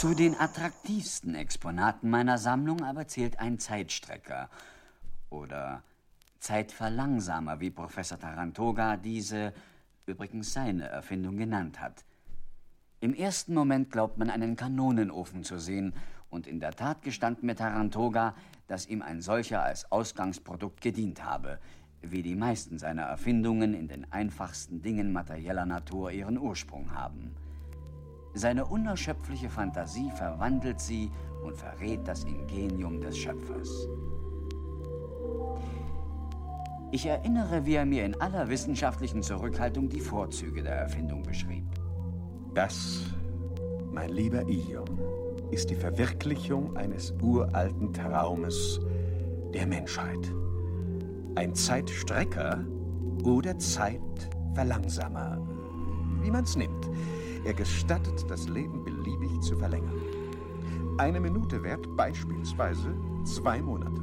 Zu den attraktivsten Exponaten meiner Sammlung aber zählt ein Zeitstrecker oder Zeitverlangsamer, wie Professor Tarantoga diese, übrigens seine Erfindung genannt hat. Im ersten Moment glaubt man einen Kanonenofen zu sehen, und in der Tat gestand mir Tarantoga, dass ihm ein solcher als Ausgangsprodukt gedient habe, wie die meisten seiner Erfindungen in den einfachsten Dingen materieller Natur ihren Ursprung haben. Seine unerschöpfliche Fantasie verwandelt sie und verrät das Ingenium des Schöpfers. Ich erinnere, wie er mir in aller wissenschaftlichen Zurückhaltung die Vorzüge der Erfindung beschrieb. Das, mein lieber Ion, ist die Verwirklichung eines uralten Traumes der Menschheit. Ein Zeitstrecker oder Zeitverlangsamer, wie man es nimmt. Er gestattet, das Leben beliebig zu verlängern. Eine Minute währt beispielsweise zwei Monate.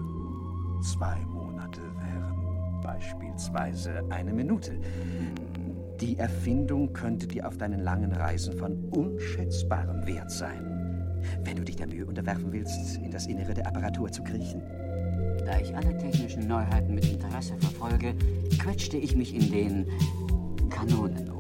Zwei Monate wären beispielsweise eine Minute. Die Erfindung könnte dir auf deinen langen Reisen von unschätzbarem Wert sein, wenn du dich der Mühe unterwerfen willst, in das Innere der Apparatur zu kriechen. Da ich alle technischen Neuheiten mit Interesse verfolge, quetschte ich mich in den Kanonen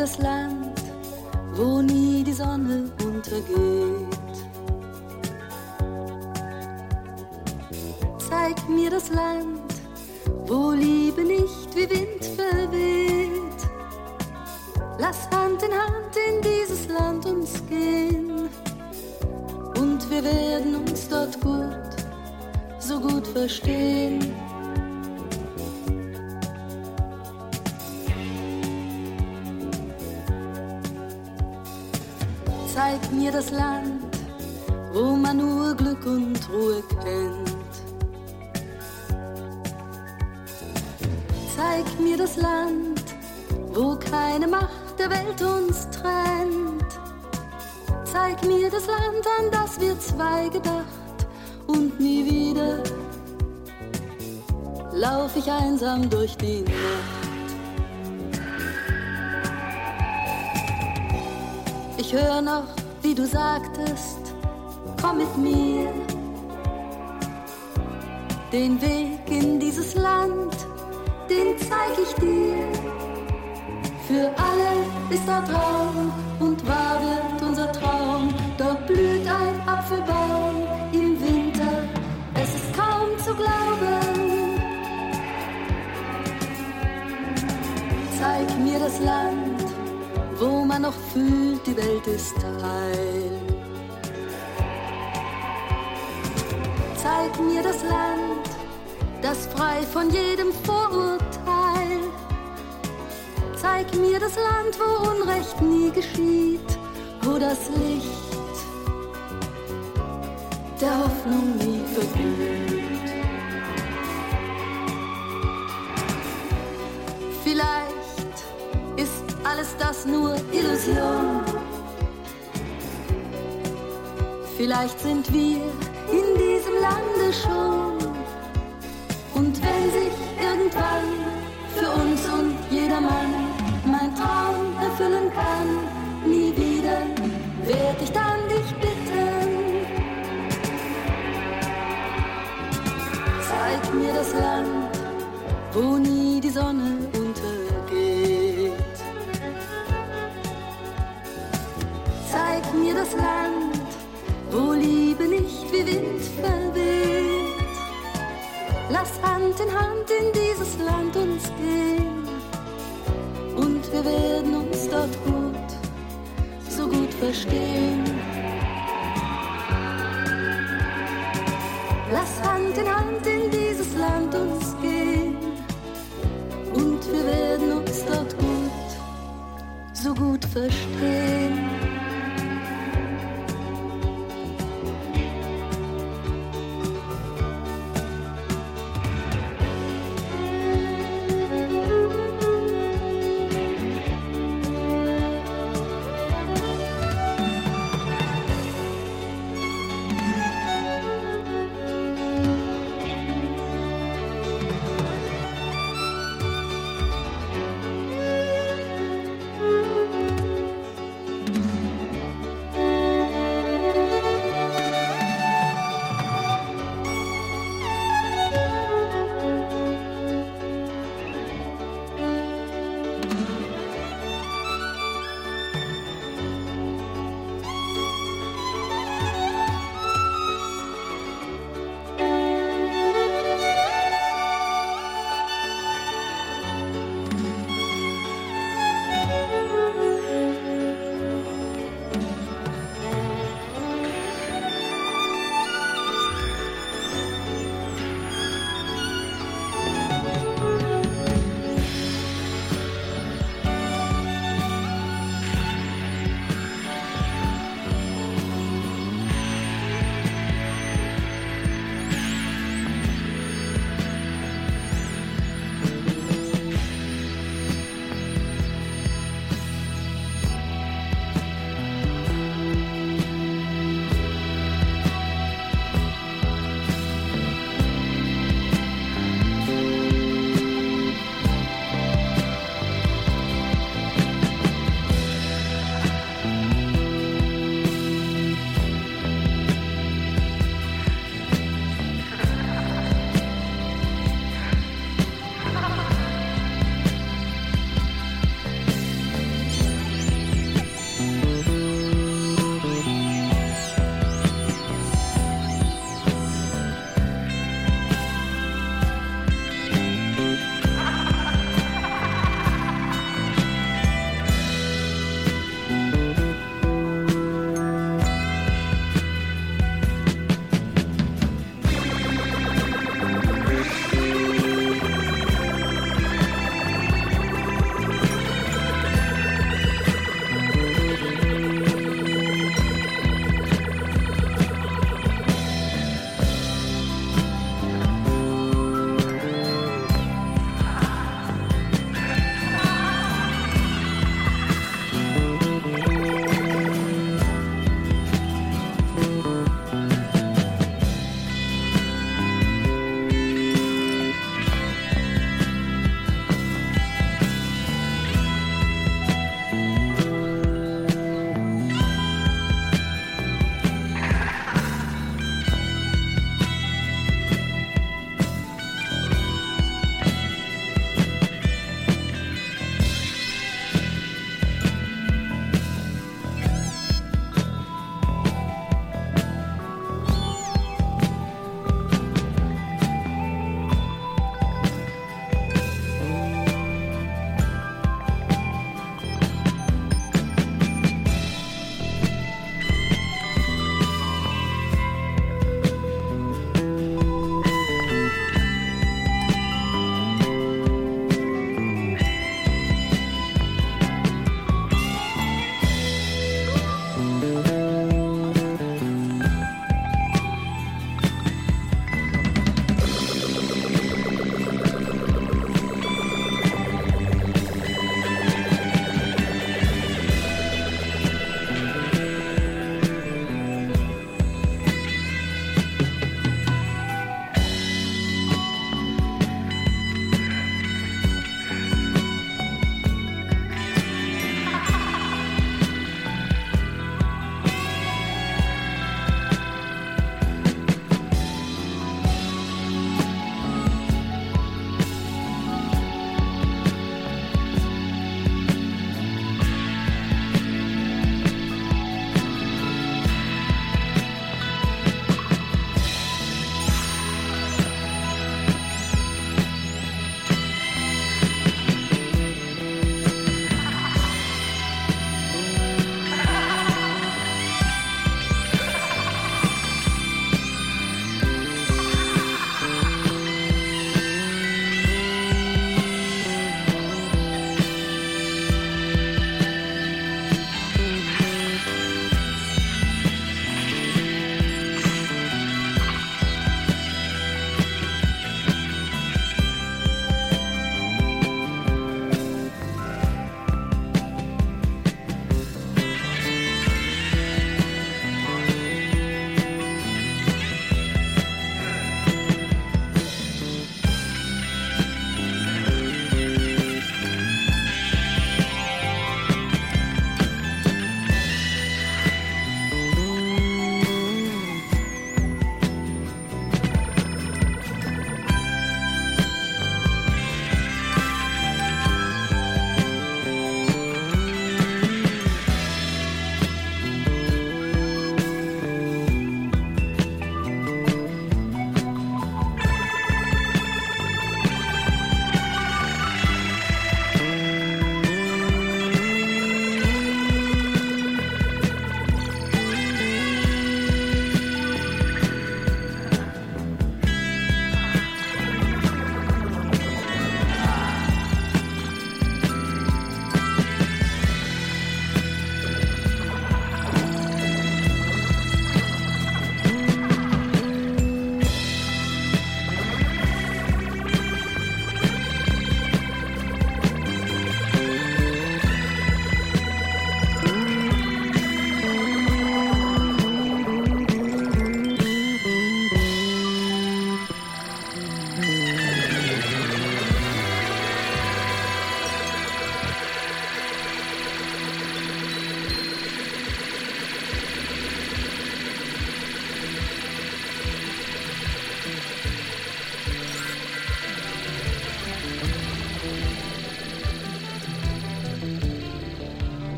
das Land, wo nie die Sonne untergeht. Zeig mir das Land, Zeig mir das Land, wo man noch fühlt, die Welt ist heil. Zeig mir das Land, das frei von jedem Vorurteil. Zeig mir das Land, wo Unrecht nie geschieht, wo das Licht der Hoffnung nie verglüht. Das nur Illusion. Vielleicht sind wir in diesem Lande schon. Und wenn sich irgendwann für uns und jedermann mein Traum erfüllen kann, nie wieder werd ich dann dich bitten. Zeig mir das Land, wo nie die Sonne das Land, wo Liebe nicht wie Wind verweht. Lass Hand in Hand in dieses Land uns gehen und wir werden uns dort gut, so gut verstehen. Lass Hand in Hand in dieses Land uns gehen und wir werden uns dort gut, so gut verstehen.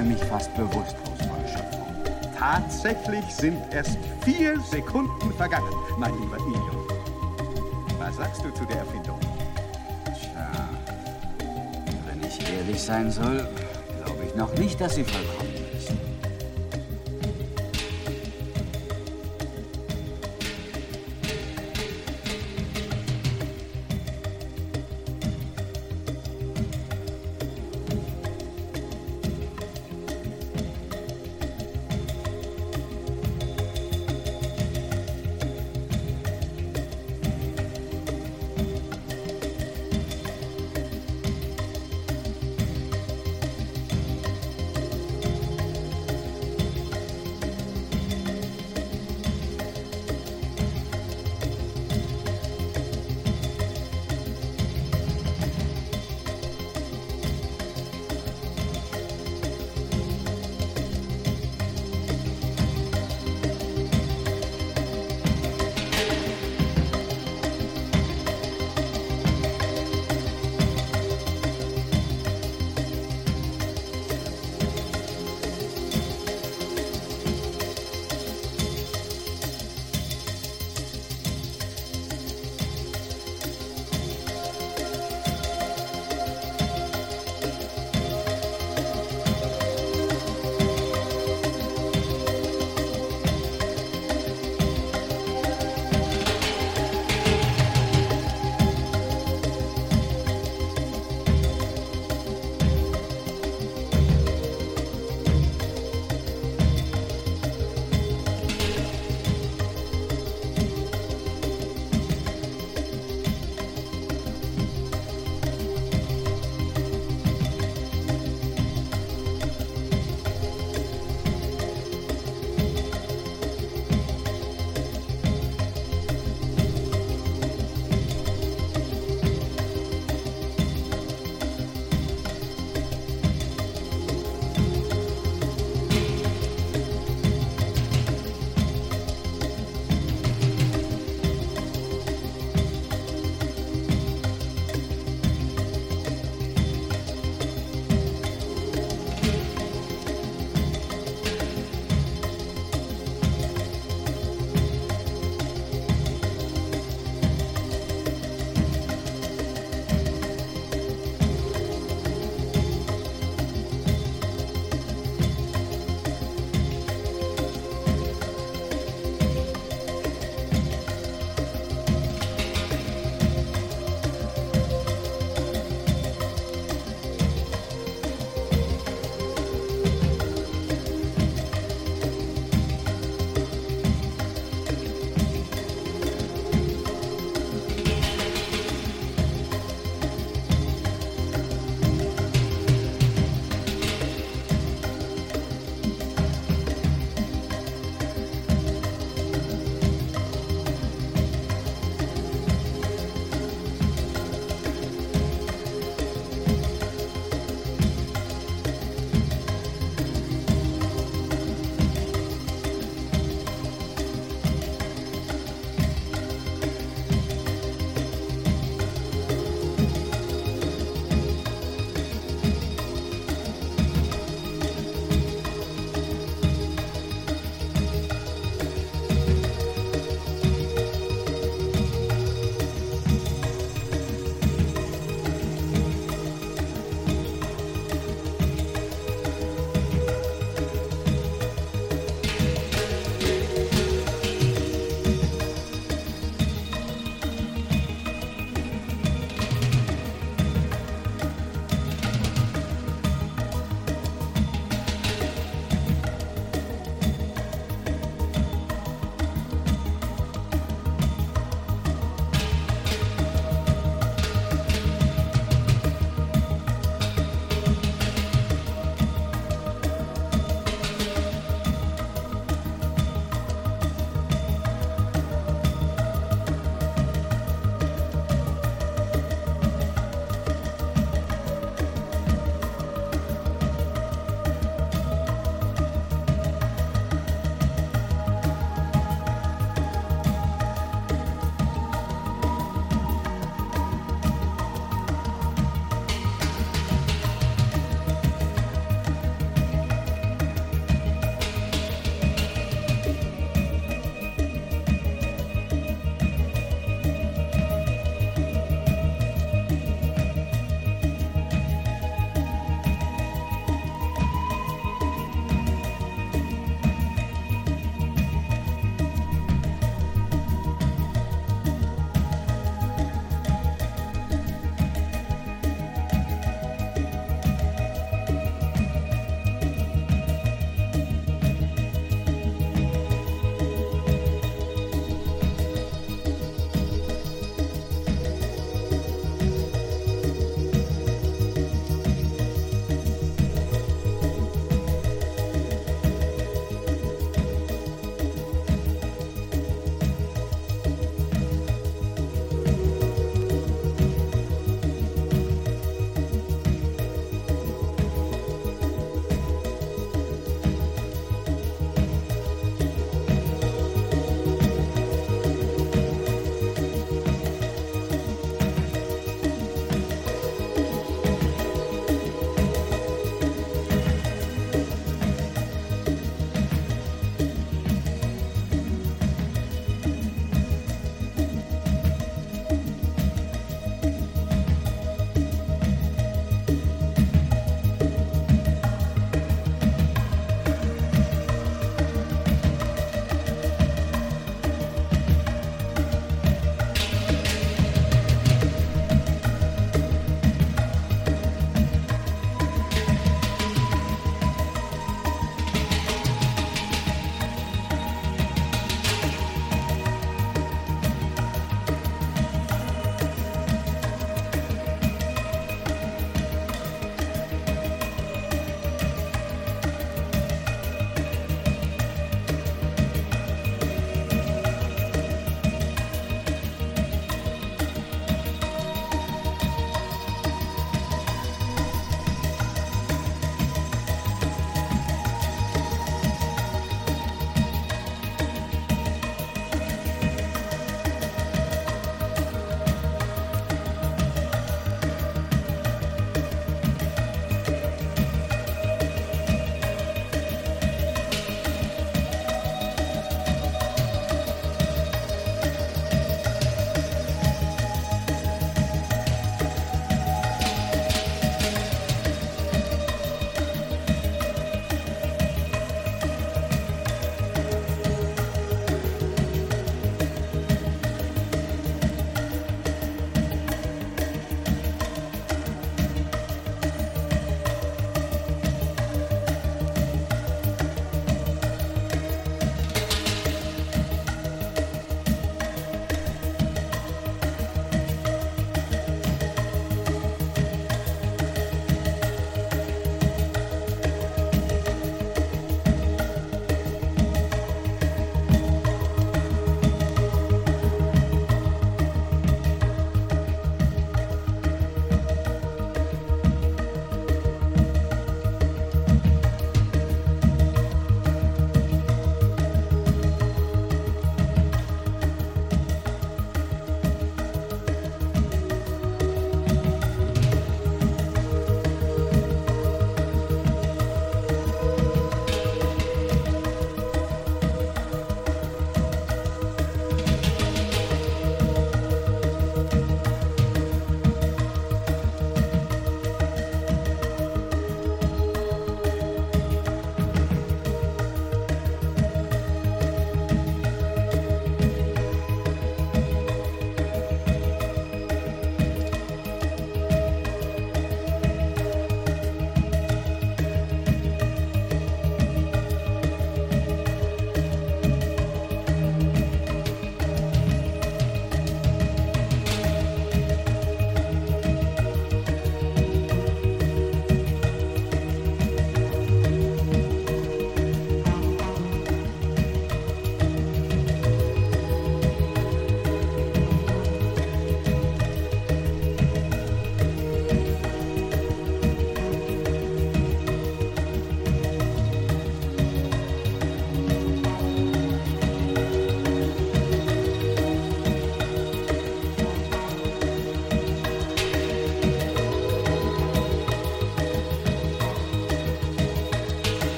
Er mich fast bewusstlos Erschöpfung. Tatsächlich sind erst vier Sekunden vergangen, mein lieber Ilion. Was sagst du zu der Erfindung? Tja, wenn ich ehrlich sein soll, glaube ich noch nicht, dass sie vollkommen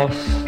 off.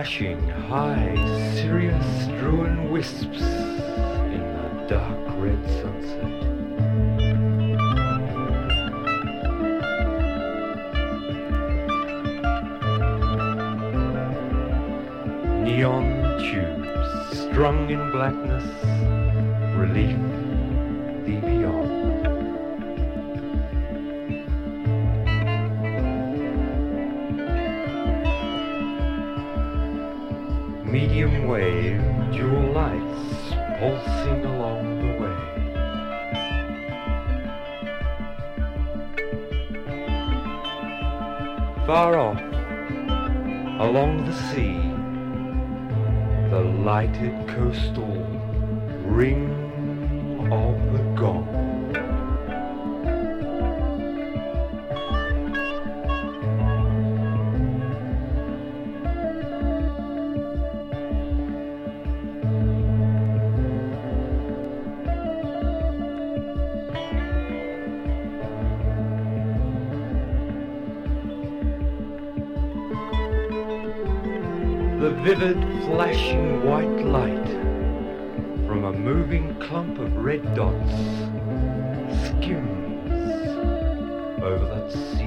flashy the vivid flashing white light from a moving clump of red dots skims over that sea.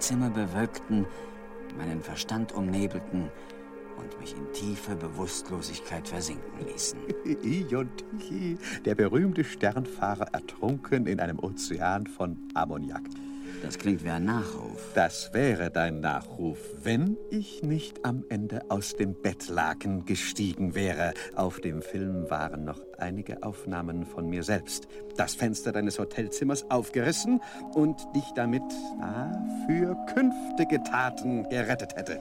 Zimmer bewölkten, meinen Verstand umnebelten und mich in tiefe Bewusstlosigkeit versinken ließen. Ion Tichy, der berühmte Sternfahrer, ertrunken in einem Ozean von Ammoniak. Das klingt wie ein Nachruf. Das wäre dein Nachruf, wenn ich nicht am Ende aus dem Bettlaken gestiegen wäre. Auf dem Film waren noch einige Aufnahmen von mir selbst. Das Fenster deines Hotelzimmers aufgerissen und dich damit ah, für künftige Taten gerettet hätte.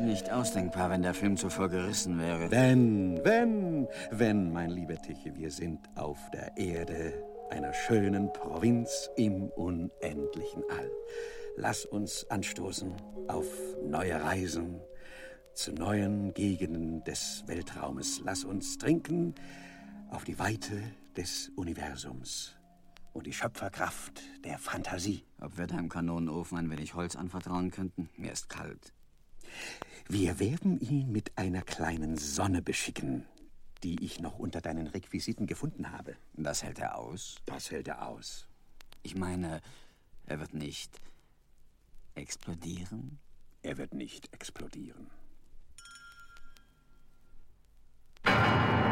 Nicht ausdenkbar, wenn der Film zuvor gerissen wäre. Wenn, wenn, wenn, mein lieber Tichy, wir sind auf der Erde einer schönen Provinz im unendlichen All. Lass uns anstoßen auf neue Reisen zu neuen Gegenden des Weltraumes. Lass uns trinken auf die Weite des Universums und die Schöpferkraft der Fantasie. Ob wir deinem Kanonenofen ein wenig Holz anvertrauen könnten? Mir ist kalt. Wir werden ihn mit einer kleinen Sonne beschicken, die ich noch unter deinen Requisiten gefunden habe. Das hält er aus? Das hält er aus. Ich meine, er wird nicht explodieren? Er wird nicht explodieren. Ah!